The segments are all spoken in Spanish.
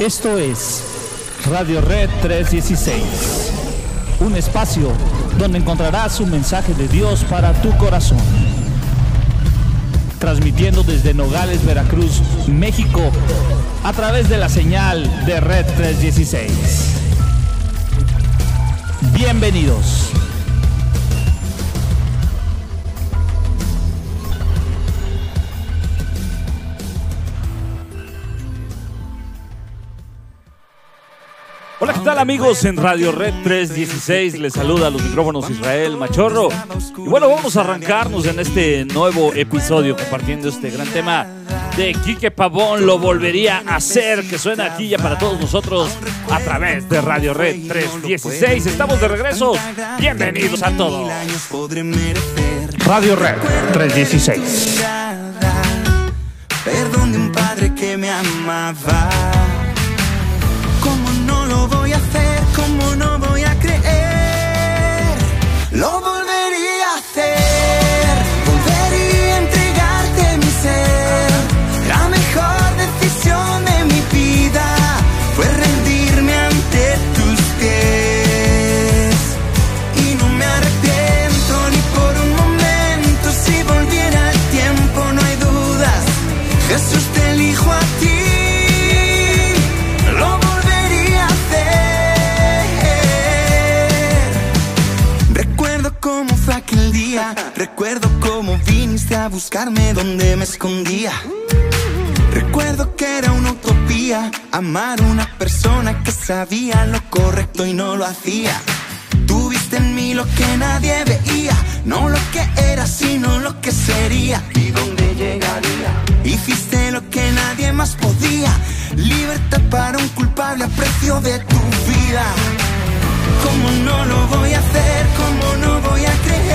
Esto es Radio Red 316, un espacio donde encontrarás un mensaje de Dios para tu corazón. Transmitiendo desde Nogales, Veracruz, México, a través de la señal de Red 316. Bienvenidos. Hola, ¿qué tal amigos en Radio Red 316? Les saluda a los micrófonos Israel Machorro. Y bueno, vamos a arrancarnos en este nuevo episodio compartiendo este gran tema de Quique Pavón. Lo volvería a hacer, que suena aquí ya para todos nosotros a través de Radio Red 316. Estamos de regreso. Bienvenidos a todos. Radio Red 316. Perdón de un padre que me amaba. ¿Cómo no lo voy a hacer? Día. Recuerdo cómo viniste a buscarme donde me escondía. Recuerdo que era una utopía amar a una persona que sabía lo correcto y no lo hacía. Tuviste en mí lo que nadie veía, no lo que era, sino lo que sería y dónde llegaría. Hiciste lo que nadie más podía, libertad para un culpable a precio de tu vida. ¿Cómo no lo voy a hacer? ¿Cómo no voy a creer?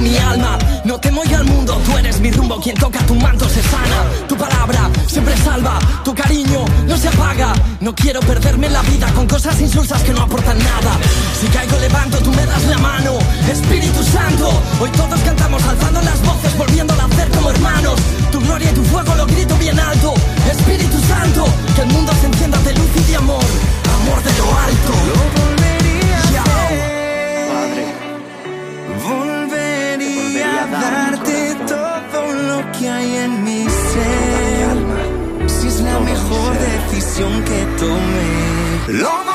Mi alma. No temo ir al mundo, tú eres mi rumbo, quien toca tu manto se sana. Tu palabra siempre salva, tu cariño no se apaga. No quiero perderme la vida con cosas insulsas que no aportan nada. Si caigo, levanto, tú me das la mano. Espíritu Santo, hoy todos cantamos alzando las voces, volviendo a hacer como hermanos. Tu gloria y tu fuego lo grito bien alto. Espíritu Santo, que el mundo se encienda de luz y de amor. Amor de lo alto. Que hay en mi ser. Si es la mejor decisión que tomé,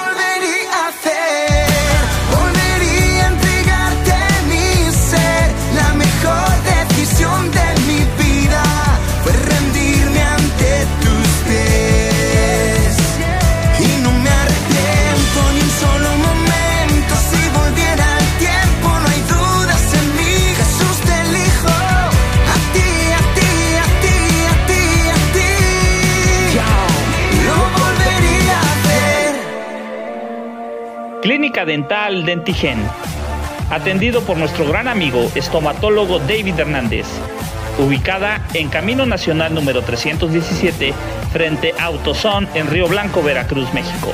Clínica Dental Dentigen. Atendido por nuestro gran amigo estomatólogo David Hernández. Ubicada en Camino Nacional número 317, frente a Autosón en Río Blanco, Veracruz, México.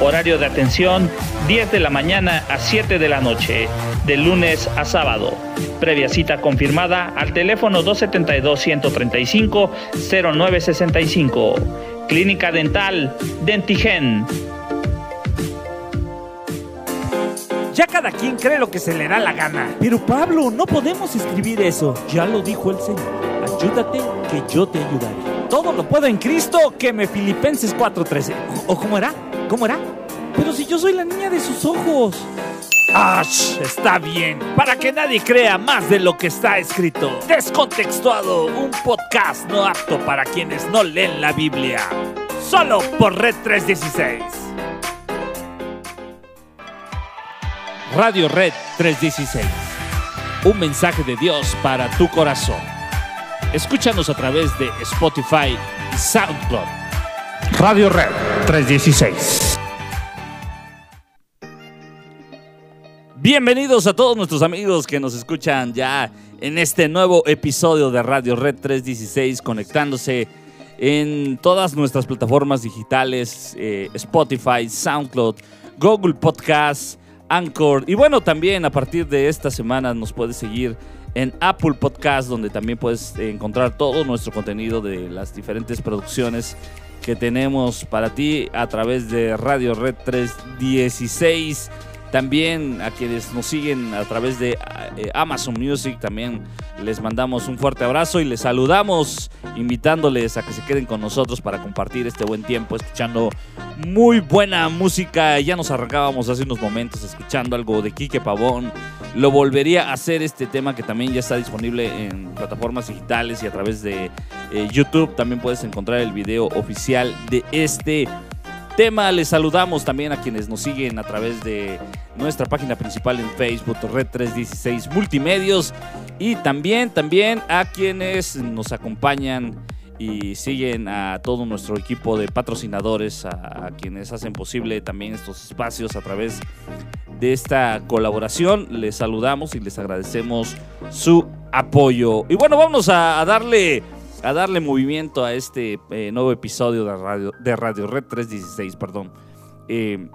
Horario de atención 10 de la mañana a 7 de la noche, de lunes a sábado. Previa cita confirmada al teléfono 272-135-0965. Clínica Dental Dentigen. Ya cada quien cree lo que se le da la gana. Pero Pablo, no podemos escribir eso. Ya lo dijo el Señor. Ayúdate que yo te ayudaré. Todo lo puedo en Cristo que me Filipenses 4:13. ¿O cómo era? ¿Cómo era? Pero si yo soy la niña de sus ojos. ¡Ash! Está bien. Para que nadie crea más de lo que está escrito. Descontextuado, un podcast no apto para quienes no leen la Biblia. Solo por Red 316. Radio Red 316. Un mensaje de Dios para tu corazón. Escúchanos a través de Spotify y SoundCloud. Radio Red 316. Bienvenidos a todos nuestros amigos que nos escuchan ya en este nuevo episodio de Radio Red 316, conectándose en todas nuestras plataformas digitales, eh, Spotify, SoundCloud, Google Podcasts, Anchor. Y bueno, también a partir de esta semana nos puedes seguir en Apple Podcast, donde también puedes encontrar todo nuestro contenido de las diferentes producciones que tenemos para ti a través de Radio Red 316. También a quienes nos siguen a través de eh, Amazon Music, también les mandamos un fuerte abrazo y les saludamos invitándoles a que se queden con nosotros para compartir este buen tiempo escuchando muy buena música. Ya nos arrancábamos hace unos momentos escuchando algo de Quique Pavón. Lo volvería a hacer este tema que también ya está disponible en plataformas digitales y a través de eh, YouTube. También puedes encontrar el video oficial de este tema. Les saludamos también a quienes nos siguen a través de nuestra página principal en Facebook, Red 316 Multimedios. Y también, también a quienes nos acompañan y siguen a todo nuestro equipo de patrocinadores, a, quienes hacen posible también estos espacios a través de esta colaboración. Les saludamos y les agradecemos su apoyo. Y bueno, vamos a darle a darle movimiento a este eh, nuevo episodio de Radio, de Radio Red 316, perdón. Eh,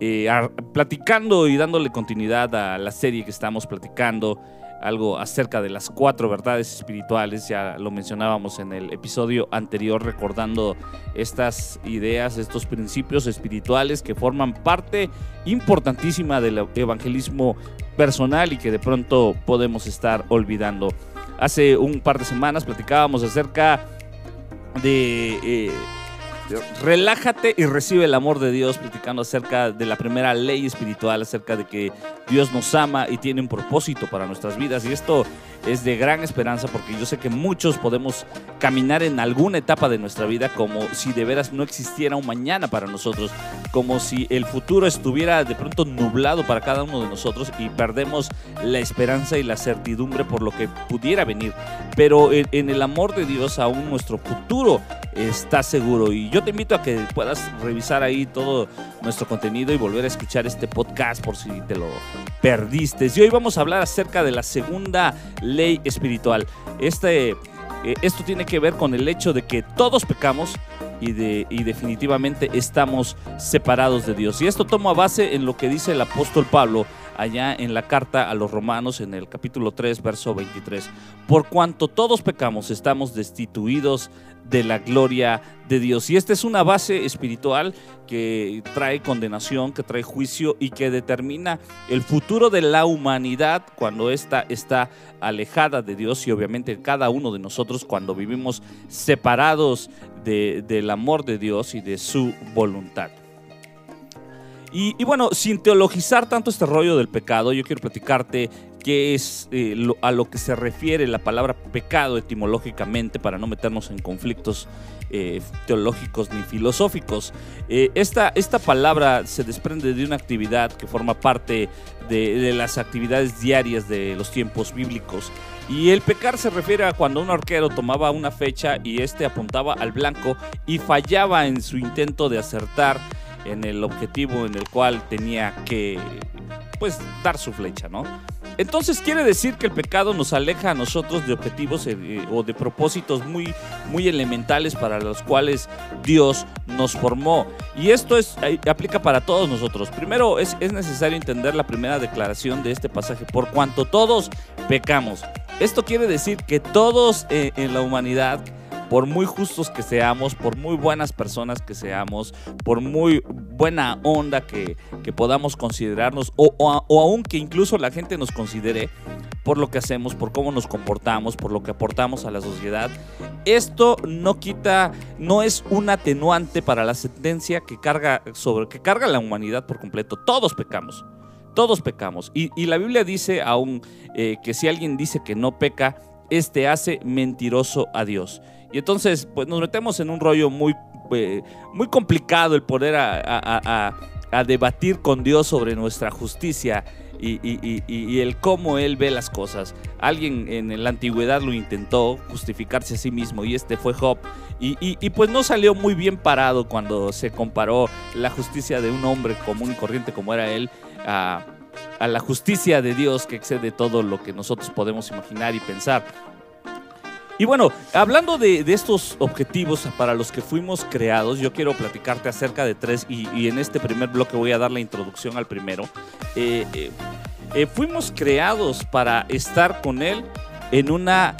eh, platicando y dándole continuidad a la serie que estamos platicando, algo acerca de las cuatro verdades espirituales, ya lo mencionábamos en el episodio anterior, recordando estas ideas, estos principios espirituales que forman parte importantísima del evangelismo personal y que de pronto podemos estar olvidando. Hace un par de semanas platicábamos acerca de eh, relájate y recibe el amor de Dios, platicando acerca de la primera ley espiritual, acerca de que Dios nos ama y tiene un propósito para nuestras vidas. Y esto es de gran esperanza porque yo sé que muchos podemos caminar en alguna etapa de nuestra vida como si de veras no existiera un mañana para nosotros, como si el futuro estuviera de pronto nublado para cada uno de nosotros y perdemos la esperanza y la certidumbre por lo que pudiera venir. Pero en, el amor de Dios aún nuestro futuro está seguro y yo te invito a que puedas revisar ahí todo nuestro contenido y volver a escuchar este podcast por si te lo perdiste. Y hoy vamos a hablar acerca de la segunda ley espiritual. Este, eh, esto tiene que ver con el hecho de que todos pecamos y, de, y definitivamente estamos separados de Dios. Y esto toma base en lo que dice el apóstol Pablo allá en la carta a los romanos en el capítulo 3, verso 23. Por cuanto todos pecamos, estamos destituidos de la gloria de Dios. Y esta es una base espiritual que trae condenación, que trae juicio y que determina el futuro de la humanidad cuando ésta está alejada de Dios y obviamente cada uno de nosotros cuando vivimos separados del amor de Dios y de su voluntad. Y, bueno, sin teologizar tanto este rollo del pecado, yo quiero platicarte qué es eh, a lo que se refiere la palabra pecado etimológicamente para no meternos en conflictos eh, teológicos ni filosóficos. Eh, esta, esta, palabra se desprende de una actividad que forma parte de, de, las actividades diarias de los tiempos bíblicos. Y el pecar se refiere a cuando un arquero tomaba una fecha y este apuntaba al blanco y fallaba en su intento de acertar en el objetivo en el cual tenía que pues dar su flecha, ¿no? Entonces quiere decir que el pecado nos aleja a nosotros de objetivos eh, o de propósitos muy, muy elementales para los cuales Dios nos formó. Y esto es, eh, aplica para todos nosotros. Primero es, es necesario entender la primera declaración de este pasaje, por cuanto todos pecamos. Esto quiere decir que todos eh, en la humanidad por muy justos que seamos, por muy buenas personas que seamos, por muy buena onda que, podamos considerarnos, o, o, aún que incluso la gente nos considere por lo que hacemos, por cómo nos comportamos, por lo que aportamos a la sociedad, esto no quita, no es un atenuante para la sentencia que carga sobre que carga la humanidad por completo. Todos pecamos. Todos pecamos. Y, la Biblia dice aún eh, que si alguien dice que no peca, este hace mentiroso a Dios. Y entonces, pues nos metemos en un rollo muy, eh, muy complicado el poder a, debatir con Dios sobre nuestra justicia y, el cómo él ve las cosas. Alguien en la antigüedad lo intentó justificarse a sí mismo y este fue Job. Y, pues no salió muy bien parado cuando se comparó la justicia de un hombre común y corriente como era él a, a la justicia de Dios que excede todo lo que nosotros podemos imaginar y pensar. Y bueno, hablando de, estos objetivos para los que fuimos creados, yo quiero platicarte acerca de tres y, en este primer bloque voy a dar la introducción al primero. Eh, eh, eh, fuimos creados para estar con Él en una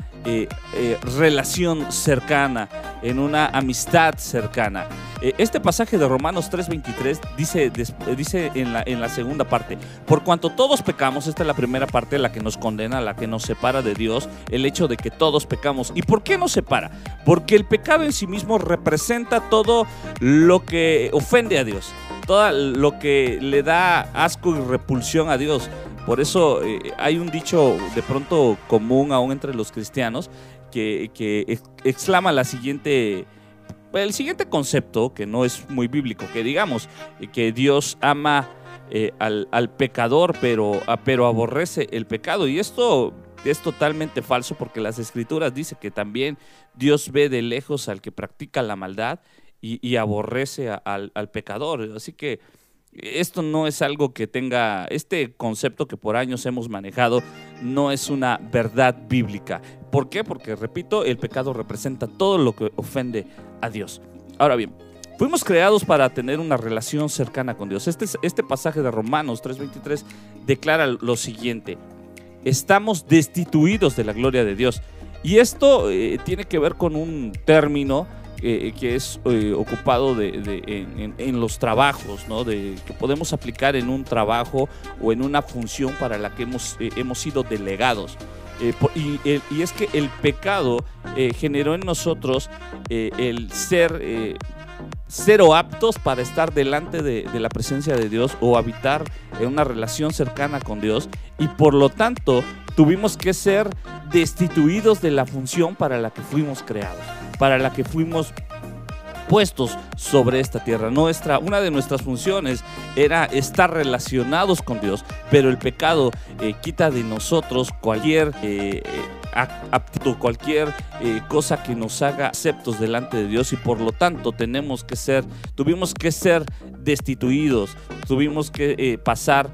relación cercana, en una amistad cercana. Eh, este pasaje de Romanos 3:23 dice, dice en, la, en la segunda parte, por cuanto todos pecamos, esta es la primera parte, la que nos condena, la que nos separa de Dios, el hecho de que todos pecamos. ¿Y por qué nos separa? Porque el pecado en sí mismo representa todo lo que ofende a Dios, todo lo que le da asco y repulsión a Dios. Por eso eh, hay un dicho de pronto común aún entre los cristianos que, que exclama la siguiente el siguiente concepto, que no es muy bíblico, que digamos eh, que Dios ama eh, al, pecador, pero, ah, pero aborrece el pecado. Y esto es totalmente falso porque las escrituras dicen que también Dios ve de lejos al que practica la maldad y, aborrece al, al, pecador. Así que esto no es algo que tenga, este concepto que por años hemos manejado no es una verdad bíblica. ¿Por qué? Porque, repito, el pecado representa todo lo que ofende a Dios. Ahora bien, fuimos creados para tener una relación cercana con Dios. Este, este pasaje de Romanos 3:23 declara lo siguiente, estamos destituidos de la gloria de Dios. Y esto eh, tiene que ver con un término eh, que es eh, ocupado en, los trabajos, que podemos aplicar en un trabajo o en una función para la que hemos, eh, sido delegados. Y, y, es que el pecado generó en nosotros el ser cero aptos para estar delante de, de, la presencia de Dios o habitar en una relación cercana con Dios. Y por lo tanto tuvimos que ser destituidos de la función para la que fuimos creados para la que fuimos puestos sobre esta tierra. Nuestra, una de nuestras funciones era estar relacionados con Dios, pero el pecado eh, quita de nosotros cualquier eh, aptitud, cualquier eh, cosa que nos haga aceptos delante de Dios y por lo tanto tenemos que ser, tuvimos que ser destituidos, tuvimos que pasar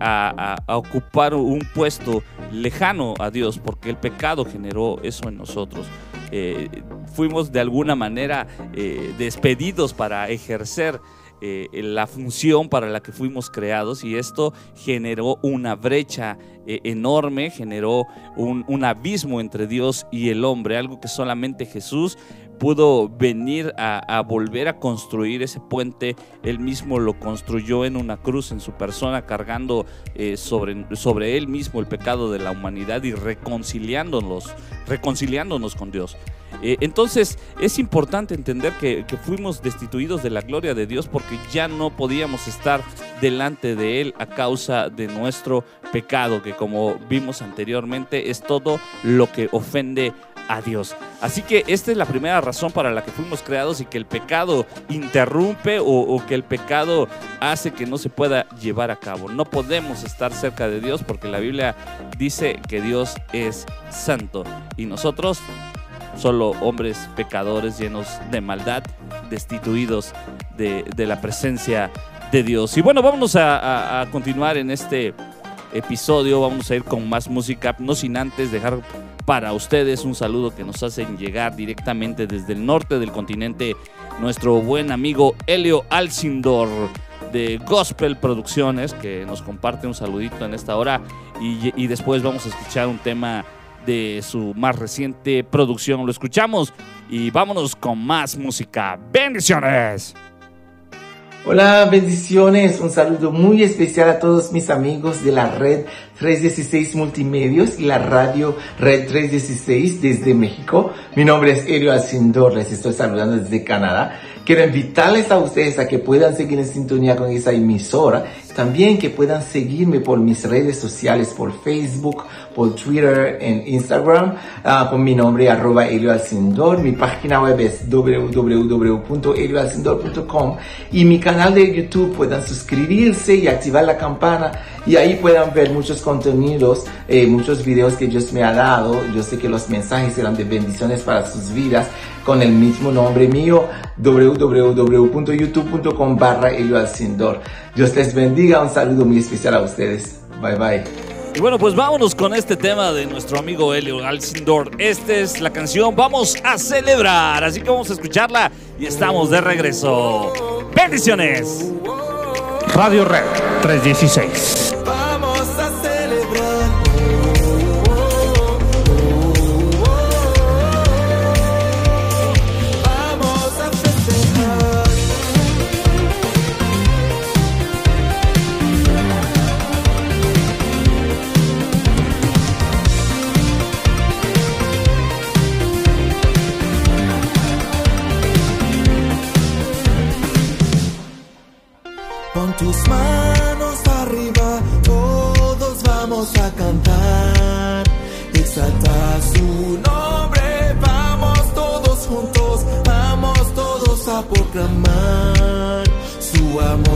a ocupar un puesto lejano a Dios porque el pecado generó eso en nosotros. Eh, fuimos de alguna manera eh, despedidos para ejercer eh, la función para la que fuimos creados y esto generó una brecha enorme, generó un, un, abismo entre Dios y el hombre, algo que solamente Jesús pudo venir a, volver a construir ese puente. Él mismo lo construyó en una cruz en su persona, cargando eh, sobre, sobre él mismo el pecado de la humanidad y reconciliándonos, reconciliándonos con Dios. Eh, entonces es importante entender que, fuimos destituidos de la gloria de Dios porque ya no podíamos estar delante de Él a causa de nuestro pecado, que como vimos anteriormente es todo lo que ofende a Dios. Así que esta es la primera razón para la que fuimos creados y que el pecado interrumpe o, que el pecado hace que no se pueda llevar a cabo. No podemos estar cerca de Dios porque la Biblia dice que Dios es santo y nosotros solo hombres pecadores llenos de maldad, destituidos de, la presencia de Dios. Y bueno, vamos a continuar en este episodio, vamos a ir con más música, no sin antes dejar para ustedes. Un saludo que nos hacen llegar directamente desde el norte del continente nuestro buen amigo Helio Alcindor de Gospel Producciones, que nos comparte un saludito en esta hora. Y, y después vamos a escuchar un tema de su más reciente producción. Lo escuchamos y vámonos con más música. Bendiciones. Hola, bendiciones. Un saludo muy especial a todos mis amigos de la red 316 Multimedios y la radio Red 316 desde México. Mi nombre es Elio Alcindor, les estoy saludando desde Canadá. Quiero invitarles a ustedes a que puedan seguir en sintonía con esa emisora. También que puedan seguirme por mis redes sociales, por Facebook, por Twitter, en Instagram, ah, con mi nombre arroba Elio Alcindor. Mi página web es www.elioalcindor.com y mi canal de YouTube puedan suscribirse y activar la campana y ahí puedan ver muchos contenidos, eh, muchos videos que Dios me ha dado. Yo sé que los mensajes serán de bendiciones para sus vidas con el mismo nombre mío, www.youtube.com barra Elio Alcindor. Dios les bendiga, un saludo muy especial a ustedes. Bye bye. Y bueno, pues vámonos con este tema de nuestro amigo Elio Alcindor. Esta es la canción Vamos a celebrar. Así que vamos a escucharla y estamos de regreso. Bendiciones. Radio Red 316. Su nombre, vamos todos juntos, vamos todos a proclamar su amor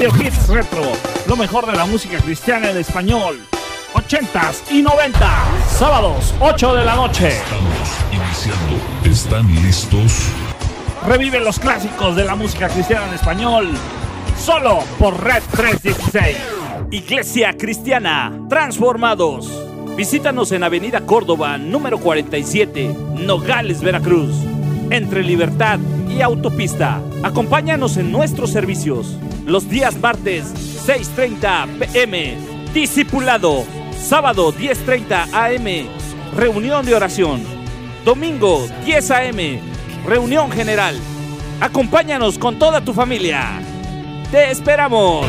Radio Hits Retro, lo mejor de la música cristiana en español. 80s y 90s, sábados 8 de la noche. Estamos iniciando. ¿Están listos? Revive los clásicos de la música cristiana en español. Solo por Red 316. Iglesia Cristiana, transformados. Visítanos en Avenida Córdoba, número 47, Nogales, Veracruz. Entre Libertad y Autopista. Acompáñanos en nuestros servicios. Los días martes, 6.30 pm. Discipulado. Sábado, 10.30 am. Reunión de oración. Domingo, 10 am. Reunión general. Acompáñanos con toda tu familia. Te esperamos.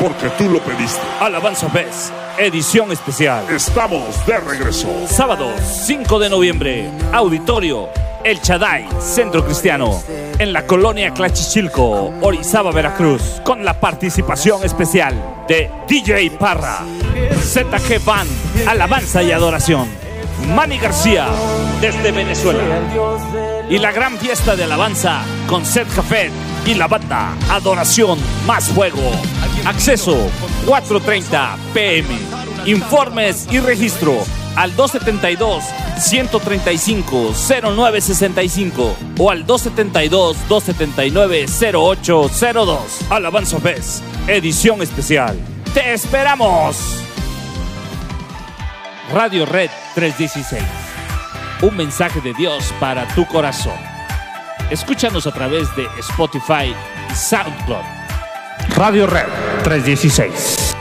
Porque tú lo pediste. Alabanza Fest, edición especial. Estamos de regreso. Sábado 5 de noviembre, auditorio El Chaday, Centro Cristiano, en la colonia Clachichilco, Orizaba, Veracruz, con la participación especial de DJ Parra, ZG Band, Alabanza y Adoración, Manny García, desde Venezuela, y la gran fiesta de alabanza con Set Café y la banda Adoración Más Fuego. Acceso 4.30 pm. Informes y registro al 272 135-0965 o al 272-279-0802. Alabanza Fest, edición especial. ¡Te esperamos! Radio Red 316. Un mensaje de Dios para tu corazón. Escúchanos a través de Spotify y SoundCloud. Radio Red 316.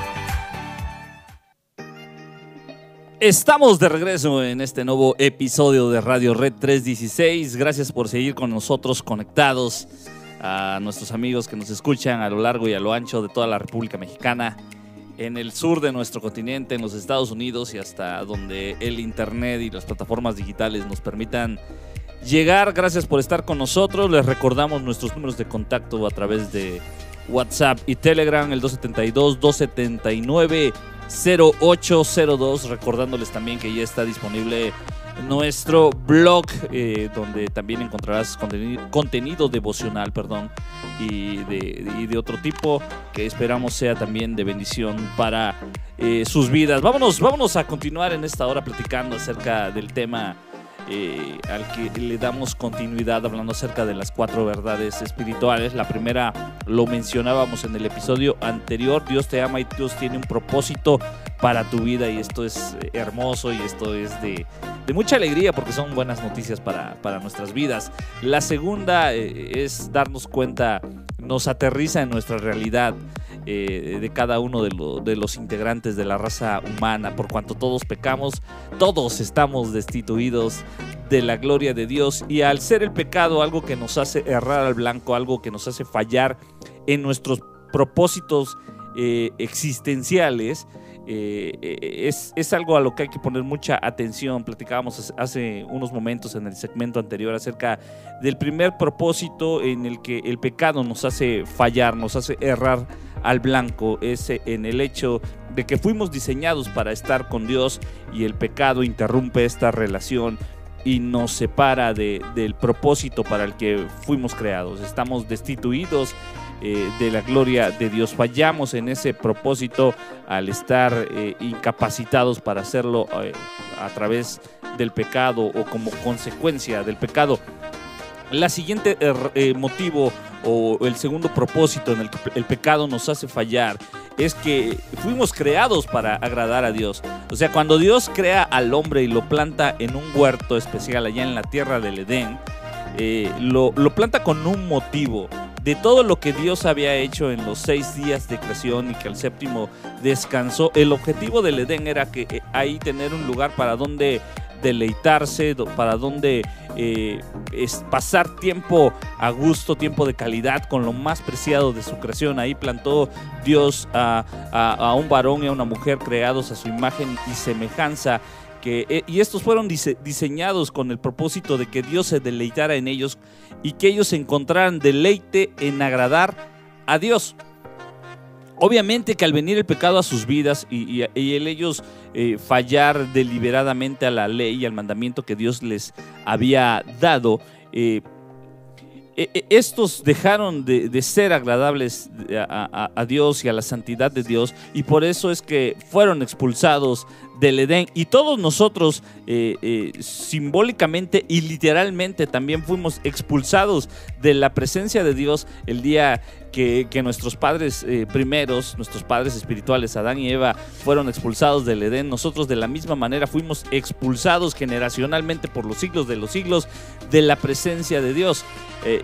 Estamos de regreso en este nuevo episodio de Radio Red 316. Gracias por seguir con nosotros conectados a nuestros amigos que nos escuchan a lo largo y a lo ancho de toda la República Mexicana, en el sur de nuestro continente, en los Estados Unidos y hasta donde el Internet y las plataformas digitales nos permitan llegar. Gracias por estar con nosotros. Les recordamos nuestros números de contacto a través de WhatsApp y Telegram, el 272-279-0802. Recordándoles también que ya está disponible nuestro blog, eh, donde también encontrarás contenido, devocional, perdón, y de, y de, otro tipo que esperamos sea también de bendición para eh, sus vidas. Vámonos, vámonos a continuar en esta hora platicando acerca del tema eh, al que le damos continuidad hablando acerca de las cuatro verdades espirituales. La primera lo mencionábamos en el episodio anterior, Dios te ama y Dios tiene un propósito para tu vida y esto es hermoso y esto es de, de mucha alegría porque son buenas noticias para, para nuestras vidas. La segunda eh, es darnos cuenta, nos aterriza en nuestra realidad. Eh, de cada uno de, de, los integrantes de la raza humana, por cuanto todos pecamos, todos estamos destituidos de la gloria de Dios. Y al ser el pecado algo que nos hace errar al blanco, algo que nos hace fallar en nuestros propósitos eh, existenciales, eh, es, es, algo a lo que hay que poner mucha atención. Platicábamos hace unos momentos en el segmento anterior acerca del primer propósito en el que el pecado nos hace fallar, nos hace errar al blanco, es en el hecho de que fuimos diseñados para estar con Dios y el pecado interrumpe esta relación y nos separa de, del propósito para el que fuimos creados. Estamos destituidos eh, de la gloria de Dios. Fallamos en ese propósito al estar eh, incapacitados para hacerlo eh, a través del pecado o como consecuencia del pecado. La siguiente motivo o el segundo propósito en el que el pecado nos hace fallar es que fuimos creados para agradar a Dios. O sea, cuando Dios crea al hombre y lo planta en un huerto especial allá en la tierra del Edén, lo, lo planta con un motivo de todo lo que Dios había hecho en los seis días de creación y que el séptimo descansó. El objetivo del Edén era que eh, ahí tener un lugar para donde deleitarse, para donde eh, pasar tiempo a gusto, tiempo de calidad con lo más preciado de su creación. Ahí plantó Dios a un varón y a una mujer creados a su imagen y semejanza eh, y estos fueron diseñados con el propósito de que Dios se deleitara en ellos y que ellos encontraran deleite en agradar a Dios. Obviamente que al venir el pecado a sus vidas y, el ellos eh, fallar deliberadamente a la ley y al mandamiento que Dios les había dado, eh, estos dejaron de, ser agradables a, Dios y a la santidad de Dios y por eso es que fueron expulsados del Edén. Y todos nosotros eh, eh, simbólicamente y literalmente también fuimos expulsados de la presencia de Dios el día que, nuestros padres eh, primeros, nuestros padres espirituales, Adán y Eva, fueron expulsados del Edén. Nosotros de la misma manera fuimos expulsados generacionalmente por los siglos de los siglos de la presencia de Dios.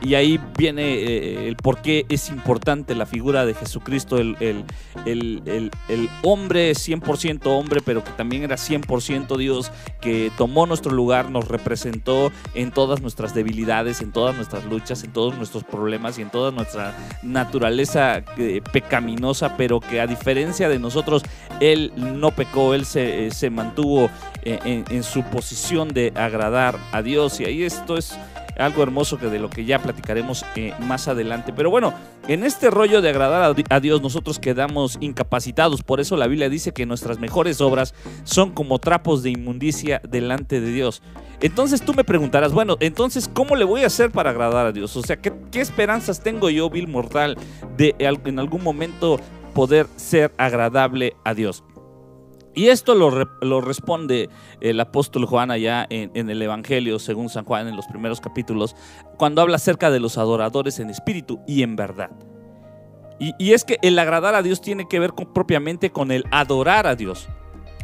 y ahí viene el por qué es importante la figura de Jesucristo, el, el, el, el hombre 100% hombre, pero que también era 100% Dios, que tomó nuestro lugar, nos representó en todas nuestras debilidades, en todas nuestras luchas, en todos nuestros problemas y en toda nuestra naturaleza eh, pecaminosa, pero que a diferencia de nosotros, Él no pecó, Él se, eh, mantuvo eh, en, en su posición de agradar a Dios. Y ahí esto es algo hermoso que de lo que ya platicaremos eh, más adelante. Pero bueno, en este rollo de agradar a Dios nosotros quedamos incapacitados. Por eso la Biblia dice que nuestras mejores obras son como trapos de inmundicia delante de Dios. Entonces tú me preguntarás, bueno, entonces ¿cómo le voy a hacer para agradar a Dios? O sea, ¿qué, qué esperanzas tengo yo, Bill Mortal, de en algún momento poder ser agradable a Dios? Y esto lo, lo responde el apóstol Juan allá en, el Evangelio, según San Juan, en los primeros capítulos, cuando habla acerca de los adoradores en espíritu y en verdad. Y, y es que el agradar a Dios tiene que ver con- propiamente con el adorar a Dios.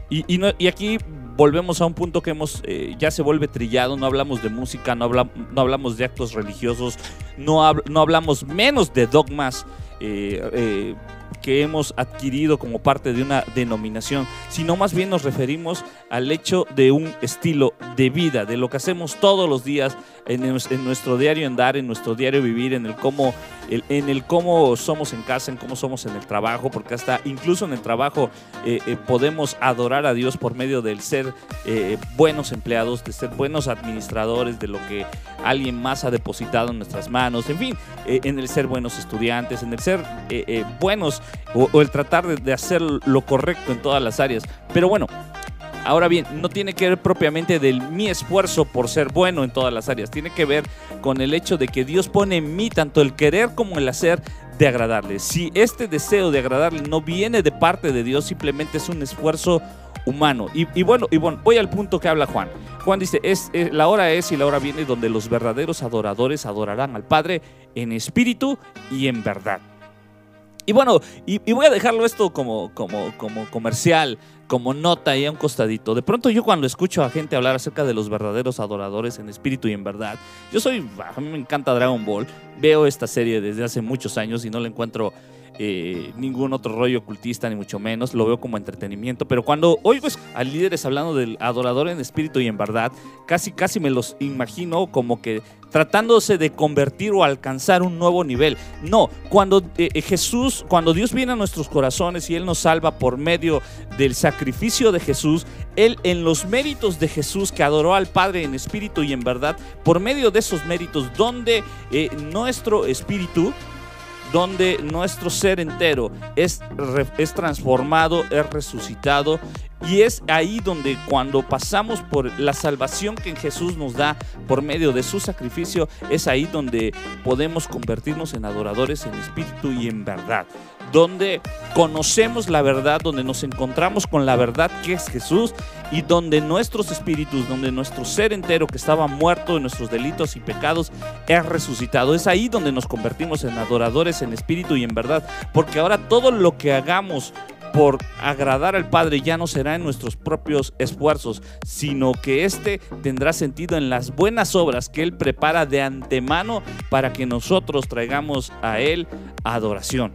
Y, y aquí volvemos a un punto que hemos eh, ya se vuelve trillado, no hablamos de música, no, habla- no hablamos de actos religiosos, no, no hablamos menos de dogmas eh, eh, que hemos adquirido como parte de una denominación, sino más bien nos referimos al hecho de un estilo de vida, de lo que hacemos todos los días en, nues- en nuestro diario andar, en nuestro diario vivir, en el cómo, en el cómo somos en casa, en cómo somos en el trabajo, porque hasta incluso en el trabajo eh, eh, podemos adorar a Dios por medio del ser eh, buenos empleados, de ser buenos administradores de lo que alguien más ha depositado en nuestras manos, en fin, en el ser buenos estudiantes, en el ser buenos o, el tratar de, hacer lo correcto en todas las áreas. Pero bueno, Ahora bien, no tiene que ver propiamente de mi esfuerzo por ser bueno en todas las áreas, tiene que ver con el hecho de que Dios pone en mí tanto el querer como el hacer de agradarle. Si este deseo de agradarle no viene de parte de Dios, simplemente es un esfuerzo humano. Y, bueno, y bueno, voy al punto que habla Juan. Juan dice, es- la hora es y la hora viene donde los verdaderos adoradores adorarán al Padre en espíritu y en verdad. Y bueno, y, voy a dejarlo esto como, como, como comercial, como nota ahí a un costadito. De pronto yo cuando escucho a gente hablar acerca de los verdaderos adoradores en espíritu y en verdad, yo soy, a mí me encanta Dragon Ball, veo esta serie desde hace muchos años y no le encuentro eh, ningún otro rollo ocultista, ni mucho menos, lo veo como entretenimiento, pero cuando oigo a líderes hablando del adorador en espíritu y en verdad, casi, casi me los imagino como que tratándose de convertir o alcanzar un nuevo nivel. No, cuando eh, eh, Jesús, cuando Dios viene a nuestros corazones y Él nos salva por medio del sacrificio de Jesús, Él en los méritos de Jesús que adoró al Padre en espíritu y en verdad, por medio de esos méritos, donde nuestro espíritu donde nuestro ser entero es, es transformado, es resucitado. Y es ahí donde cuando pasamos por la salvación que Jesús nos da por medio de su sacrificio, es ahí donde podemos convertirnos en adoradores en espíritu y en verdad. Donde conocemos la verdad, donde nos encontramos con la verdad que es Jesús y donde nuestros espíritus, donde nuestro ser entero que estaba muerto en nuestros delitos y pecados es resucitado. Es ahí donde nos convertimos en adoradores en espíritu y en verdad. Porque ahora todo lo que hagamos por agradar al Padre ya no será en nuestros propios esfuerzos, sino que éste tendrá sentido en las buenas obras que Él prepara de antemano para que nosotros traigamos a Él adoración.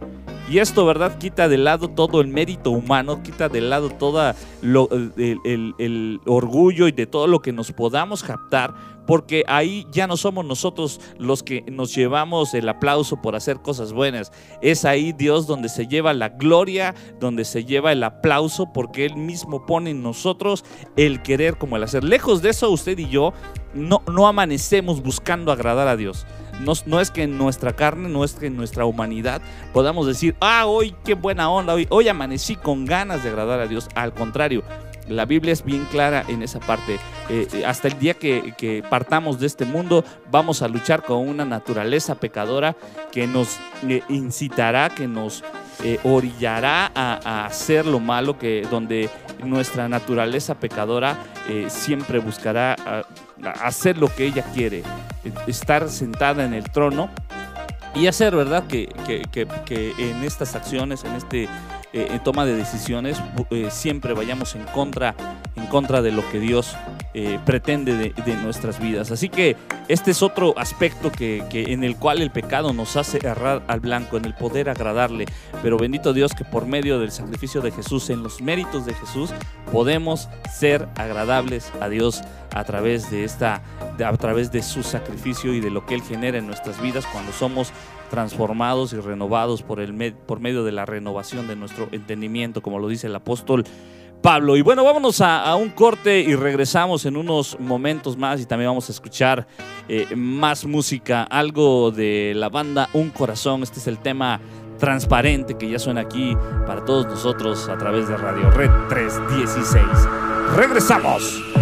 Y esto, ¿verdad? Quita de lado todo el mérito humano, quita de lado todo el, orgullo y de todo lo que nos podamos captar, porque ahí ya no somos nosotros los que nos llevamos el aplauso por hacer cosas buenas. Es ahí Dios donde se lleva la gloria, donde se lleva el aplauso, porque Él mismo pone en nosotros el querer como el hacer. Lejos de eso, usted y yo no amanecemos buscando agradar a Dios. No, es que en nuestra carne, no es que en nuestra humanidad podamos decir, ah, hoy qué buena onda, hoy, hoy amanecí con ganas de agradar a Dios. Al contrario, la Biblia es bien clara en esa parte. Eh, eh, hasta el día que, partamos de este mundo, vamos a luchar con una naturaleza pecadora que nos eh, incitará, que nos orillará a, a hacer lo malo, que donde nuestra naturaleza pecadora siempre buscará a- a hacer lo que ella quiere, estar sentada en el trono y hacer, ¿verdad? Que, que- que- que en estas acciones, en este eh, toma de decisiones, eh, siempre vayamos en contra, en contra de lo que Dios eh, pretende de, de nuestras vidas. Así que este es otro aspecto que, que en el cual el pecado nos hace errar al blanco, en el poder agradarle. Pero bendito Dios que por medio del sacrificio de Jesús, en los méritos de Jesús, podemos ser agradables a Dios a través de esta, a través de su sacrificio y de lo que Él genera en nuestras vidas cuando somos transformados y renovados por, el med- por medio de la renovación de nuestro entendimiento, como lo dice el apóstol Pablo. Y bueno, vámonos a, un corte y regresamos en unos momentos más y también vamos a escuchar eh, más música, algo de la banda Un Corazón. Este es el tema transparente que ya suena aquí para todos nosotros a través de Radio Red 316. Regresamos.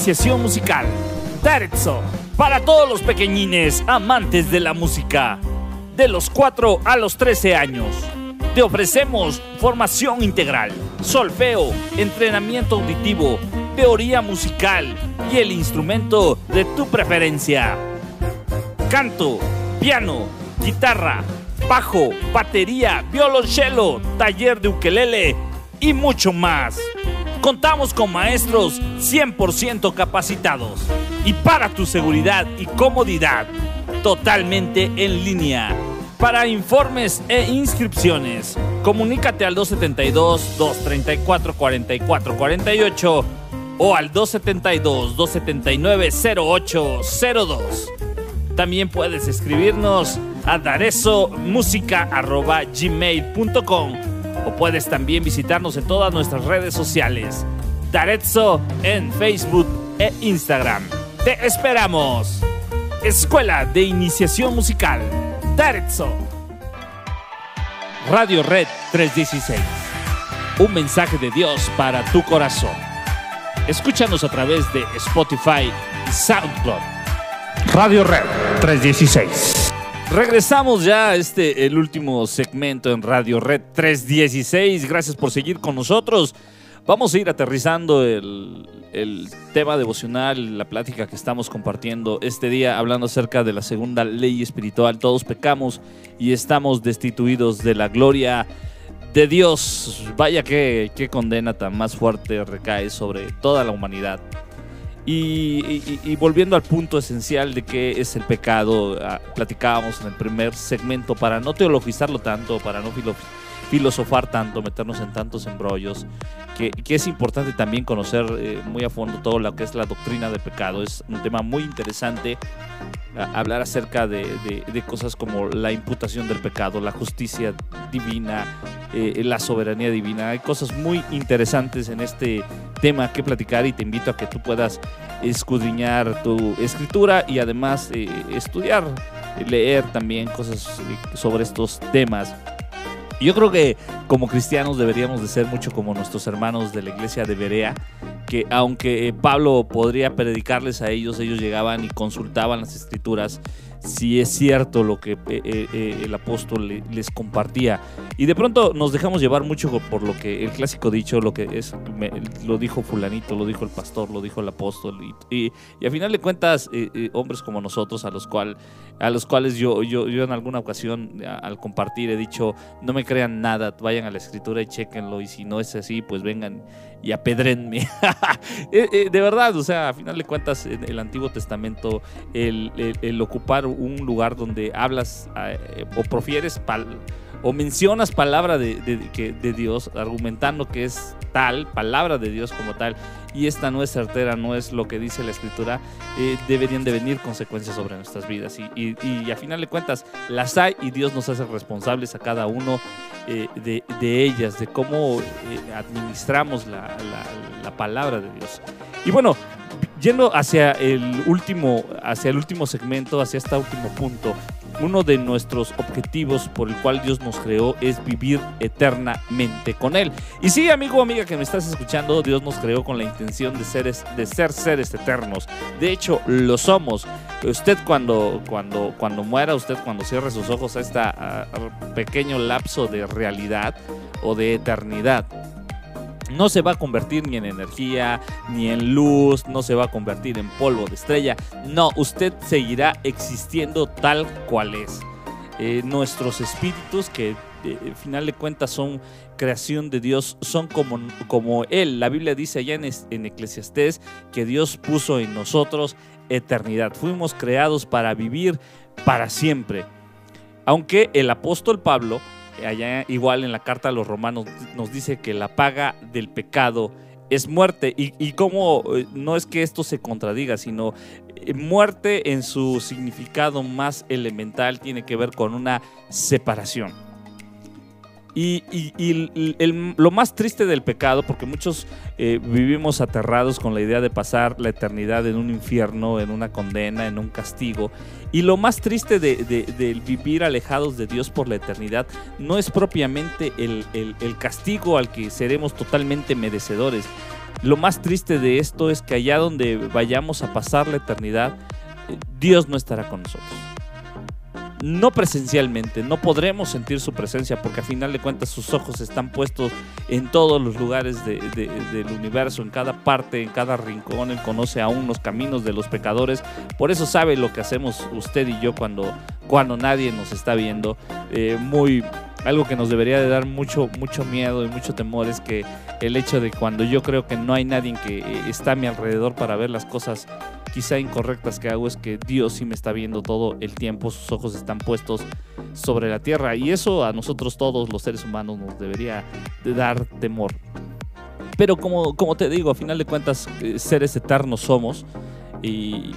Iniciación Musical. Terzo. Para todos los pequeñines amantes de la música. De los 4 a los 13 años. Te ofrecemos formación integral, solfeo, entrenamiento auditivo, teoría musical y el instrumento de tu preferencia. Canto, piano, guitarra, bajo, batería, violonchelo, taller de ukelele y mucho más. Contamos con maestros 100% capacitados y para tu seguridad y comodidad, totalmente en línea. Para informes e inscripciones, comunícate al 272-234-4448 o al 272-279-0802. También puedes escribirnos a darezomusica.gmail.com o puedes también visitarnos en todas nuestras redes sociales. Darezzo en Facebook e Instagram. Te esperamos. Escuela de Iniciación Musical. Darezzo. Radio Red 316. Un mensaje de Dios para tu corazón. Escúchanos a través de Spotify y SoundCloud. Radio Red 316. Regresamos ya a este, el último segmento en Radio Red 316. Gracias por seguir con nosotros. Vamos a ir aterrizando el, el tema devocional, la plática que estamos compartiendo este día, hablando acerca de la segunda ley espiritual. Todos pecamos y estamos destituidos de la gloria de Dios. Vaya que, qué condena tan más fuerte recae sobre toda la humanidad. Y, volviendo al punto esencial de qué es el pecado, ah, platicábamos en el primer segmento para no teologizarlo tanto, para no filosofar tanto, meternos en tantos embrollos, que, que es importante también conocer eh, muy a fondo todo lo que es la doctrina del pecado. Es un tema muy interesante hablar acerca de, de- de cosas como la imputación del pecado, la justicia divina, eh, la soberanía divina. Hay cosas muy interesantes en este tema que platicar y te invito a que tú puedas escudriñar tu escritura y además eh, estudiar, leer también cosas eh, sobre estos temas. Yo creo que como cristianos deberíamos de ser mucho como nuestros hermanos de la iglesia de Berea, que aunque Pablo podría predicarles a ellos, ellos llegaban y consultaban las escrituras si es cierto lo que eh, eh, eh, el apóstol le- les compartía. Y de pronto nos dejamos llevar mucho por lo que el clásico dicho, lo que es, lo dijo fulanito, lo dijo el pastor, lo dijo el apóstol. Y, y- a final de cuentas, hombres como nosotros, a los, cual, a los cuales yo, yo, yo en alguna ocasión al compartir he dicho, no me crean nada, vayan a la escritura y chequenlo. Y si no es así, pues vengan y apedrenme. De verdad, o sea, a final de cuentas, en el Antiguo Testamento, el, el- el ocupar un lugar donde hablas eh, o profieres pal- o mencionas palabra de, de- Dios, argumentando que es tal, palabra de Dios como tal, y esta no es certera, no es lo que dice la Escritura, eh, deberían de venir consecuencias sobre nuestras vidas. Y, y- y a final de cuentas, las hay y Dios nos hace responsables a cada uno eh, de, de ellas, de cómo administramos la- la palabra de Dios. Y bueno, yendo hacia el último, hacia el último segmento, hacia este último punto, uno de nuestros objetivos por el cual Dios nos creó es vivir eternamente con Él. Y sí, amigo o amiga que me estás escuchando, Dios nos creó con la intención de, seres, de ser seres eternos. De hecho, lo somos. Usted cuando, cuando, cuando muera, usted cuando cierre sus ojos a este pequeño lapso de realidad o de eternidad, no se va a convertir ni en energía, ni en luz, no se va a convertir en polvo de estrella. No, usted seguirá existiendo tal cual es. Eh, nuestros espíritus, que eh, al final de cuentas son creación de Dios, son como, como Él. La Biblia dice allá en, en Eclesiastés que Dios puso en nosotros eternidad. Fuimos creados para vivir para siempre. Aunque el apóstol Pablo allá igual en la carta a los romanos nos dice que la paga del pecado es muerte y, y como eh, no es que esto se contradiga, sino eh, muerte en su significado más elemental tiene que ver con una separación. Y, lo más triste del pecado, porque muchos eh, vivimos aterrados con la idea de pasar la eternidad en un infierno, en una condena, en un castigo. Y lo más triste de, vivir alejados de Dios por la eternidad no es propiamente el castigo al que seremos totalmente merecedores, lo más triste de esto es que allá donde vayamos a pasar la eternidad, eh, Dios no estará con nosotros no presencialmente, no podremos sentir su presencia porque a final de cuentas sus ojos están puestos en todos los lugares del universo, en cada parte, en cada rincón. Él conoce aún los caminos de los pecadores, por eso sabe lo que hacemos usted y yo cuando, cuando nadie nos está viendo. Eh, muy algo que nos debería de dar mucho, mucho miedo y mucho temor es que el hecho de cuando yo creo que no hay nadie que eh, está a mi alrededor para ver las cosas quizá incorrectas que hago es que Dios sí me está viendo todo el tiempo, sus ojos están puestos sobre la tierra y eso a nosotros todos los seres humanos nos debería de dar temor. Pero como, como te digo, a final de cuentas, eh, seres eternos somos y,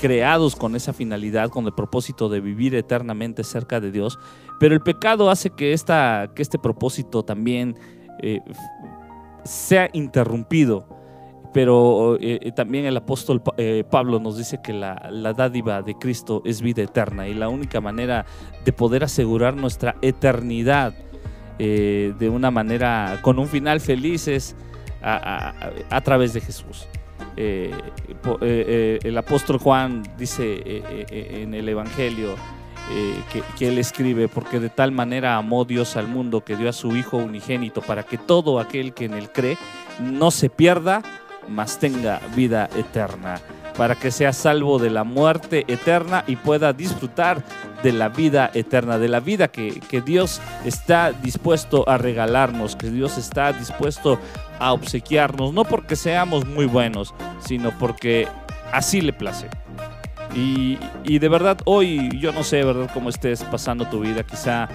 creados con esa finalidad, con el propósito de vivir eternamente cerca de Dios. Pero el pecado hace que, esta, que este propósito también eh, sea interrumpido pero eh, eh, también el apóstol Pablo nos dice que la, dádiva de Cristo es vida eterna y la única manera de poder asegurar nuestra eternidad de una manera, con un final feliz es a, través de Jesús. el apóstol Juan dice en el Evangelio, que, que, él escribe, porque de tal manera amó Dios al mundo que dio a su Hijo unigénito para que todo aquel que en él cree no se pierda, mas tenga vida eterna, para que sea salvo de la muerte eterna y pueda disfrutar de la vida eterna, de la vida que, Dios está dispuesto a regalarnos, que Dios está dispuesto a obsequiarnos, no porque seamos muy buenos, sino porque así le place. Y, de verdad, hoy yo no sé, ¿verdad?, cómo estés pasando tu vida, quizá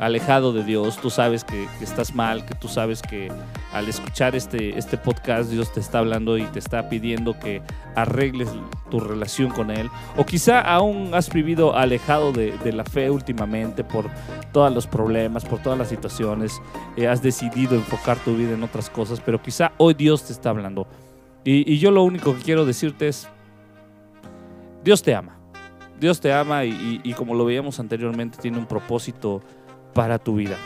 alejado de Dios, tú sabes que, estás mal, que tú sabes que al escuchar este, este podcast Dios te está hablando y te está pidiendo que arregles tu relación con Él. O quizá aún has vivido alejado de, la fe últimamente por todos los problemas, por todas las situaciones, eh, has decidido enfocar tu vida en otras cosas, pero quizá hoy Dios te está hablando. Y, yo lo único que quiero decirte es, Dios te ama. Dios te ama y, como lo veíamos anteriormente, tiene un propósito para tu vida.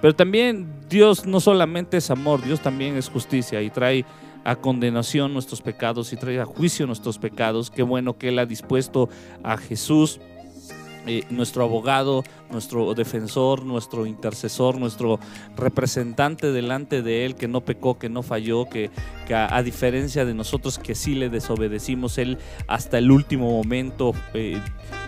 Pero también Dios no solamente es amor, Dios también es justicia y trae a condenación nuestros pecados y trae a juicio nuestros pecados. Qué bueno que Él ha dispuesto a Jesús, eh, nuestro abogado, nuestro defensor, nuestro intercesor, nuestro representante delante de Él, que no pecó, que no falló, que, a, diferencia de nosotros que sí le desobedecimos, Él hasta el último momento eh,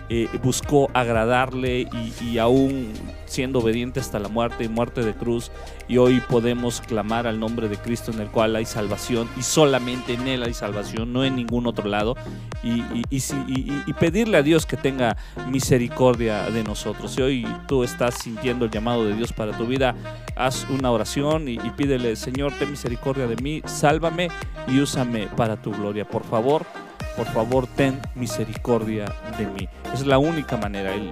eh, buscó agradarle y, aún siendo obediente hasta la muerte y muerte de cruz. Y hoy podemos clamar al nombre de Cristo en el cual hay salvación y solamente en Él hay salvación, no en ningún otro lado. Y, y pedirle a Dios que tenga misericordia de nosotros. Si hoy tú estás sintiendo el llamado de Dios para tu vida, haz una oración y, pídele, Señor, ten misericordia de mí, sálvame y úsame para tu gloria. Por favor, por favor, ten misericordia de mí. Es la única manera. Y,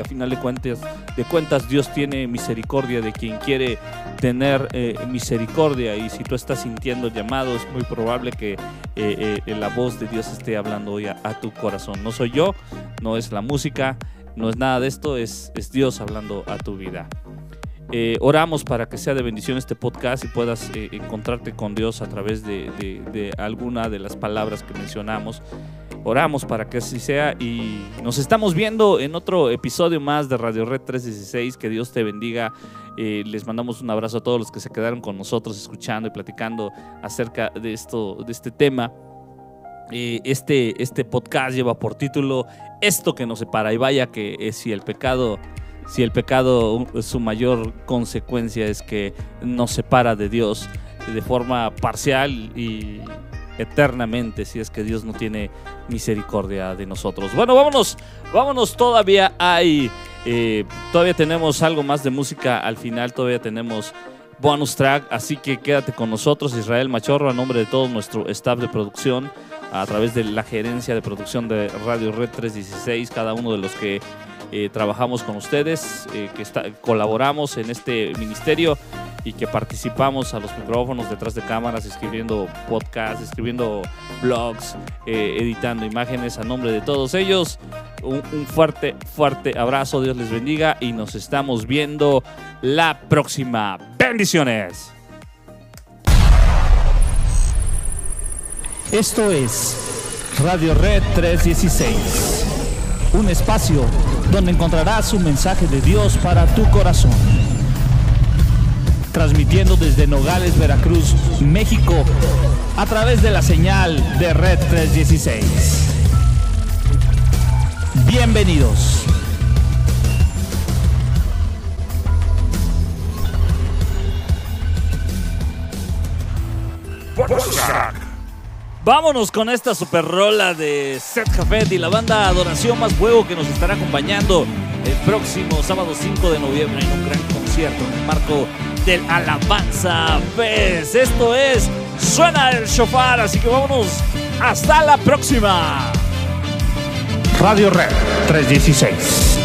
a final de cuentas, de cuentas, Dios tiene misericordia de quien quiere tener eh, misericordia. Y si tú estás sintiendo llamado, es muy probable que eh, eh, la voz de Dios esté hablando hoy a, tu corazón. No soy yo, no es la música, no es nada de esto, es, es Dios hablando a tu vida. Eh, oramos para que sea de bendición este podcast y puedas eh, encontrarte con Dios a través de, alguna de las palabras que mencionamos. Oramos para que así sea y nos estamos viendo en otro episodio más de Radio Red 316. Que Dios te bendiga. Eh, les mandamos un abrazo a todos los que se quedaron con nosotros escuchando y platicando acerca de, esto, de este tema. este, este podcast lleva por título Esto que nos separa. Y vaya que si el pecado si el pecado, su mayor consecuencia es que nos separa de Dios de forma parcial y eternamente, si es que Dios no tiene misericordia de nosotros. Bueno, vámonos, vámonos, todavía hay, eh, todavía tenemos algo más de música al final, todavía tenemos bonus track, así que quédate con nosotros, Israel Machorro, a nombre de todo nuestro staff de producción, a través de la gerencia de producción de Radio Red 316, cada uno de los que eh, trabajamos con ustedes, eh, que colaboramos en este ministerio y que participamos a los micrófonos detrás de cámaras, escribiendo podcasts, escribiendo blogs, eh, editando imágenes a nombre de todos ellos. Un, un, fuerte, fuerte abrazo, Dios les bendiga y nos estamos viendo la próxima. Bendiciones. Esto es Radio Red 316, un espacio donde encontrarás un mensaje de Dios para tu corazón. Transmitiendo desde Nogales, Veracruz, México, a través de la señal de Red 316. Bienvenidos. Vámonos con esta super rola de Seth Jafet y la banda Adoración Más Fuego que nos estará acompañando el próximo sábado 5 de noviembre en un gran concierto en el marco del Alabanza Fest. Esto es Suena el Shofar, así que vámonos. Hasta la próxima. Radio Red 316.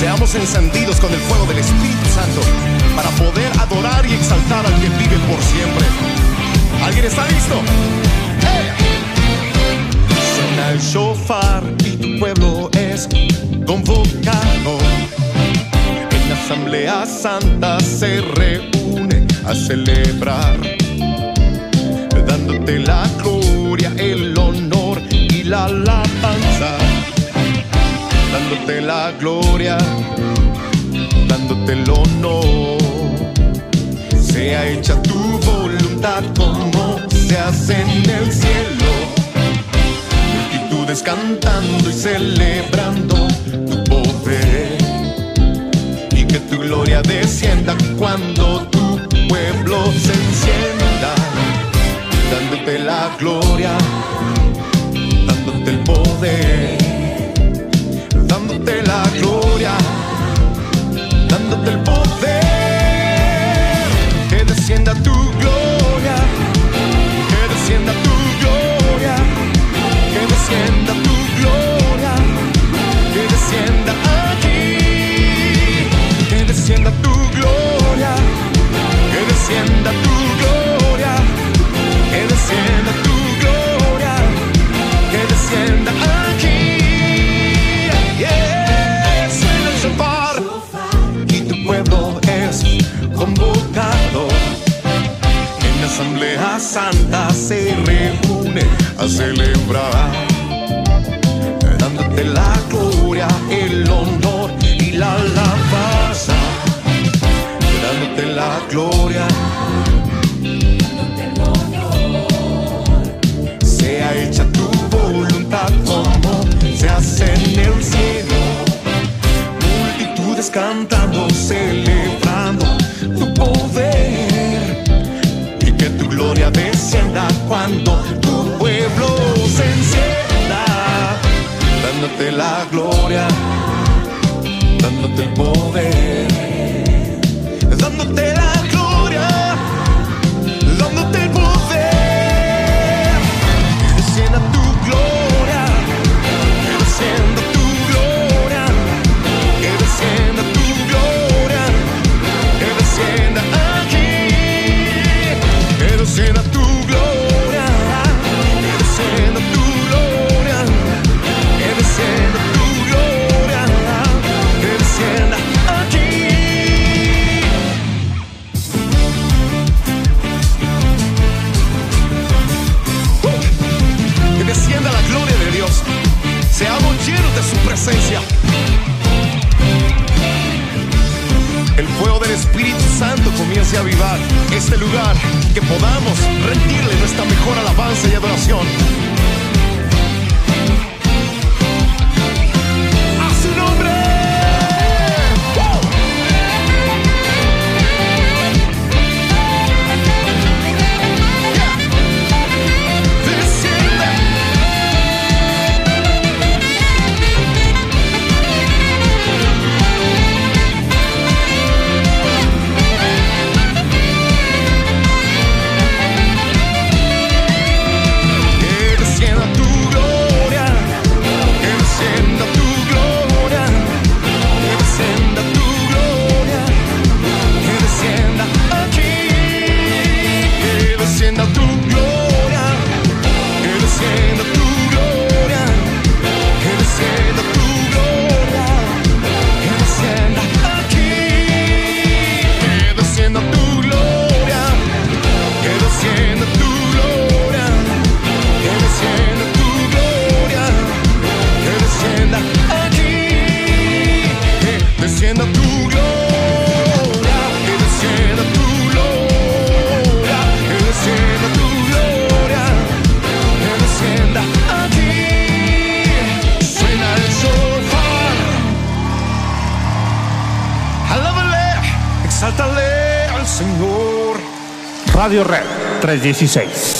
Seamos encendidos con el fuego del Espíritu Santo para poder adorar y exaltar al que vive por siempre. ¿Alguien está listo? ¡Eh! Suena el shofar y tu pueblo es convocado. En la asamblea santa se reúne a celebrar, dándote la gloria, el honor y la alabanza. Dándote la gloria, dándote el honor. Sea hecha tu voluntad como se hace en el cielo. Multitudes cantando y celebrando tu poder y que tu gloria descienda cuando tu pueblo se encienda, dándote la gloria, dándote el poder, descienda tu gloria, que descienda aquí que descienda tu gloria, que descienda tu gloria, que descienda tu gloria, que descienda aquí. Yeah, suena el shofar y tu pueblo es convocado. En la asamblea santa se reúne a celebrar dándote la gloria, el honor y la alabanza, dándote la gloria. Sea hecha tu voluntad como se hace en el cielo. Multitudes cantando, celebrando tu poder y que tu gloria descienda cuando dándote la gloria, dándote el poder, y avivar este lugar, que podamos rendirle nuestra mejor alabanza y adoración. 316.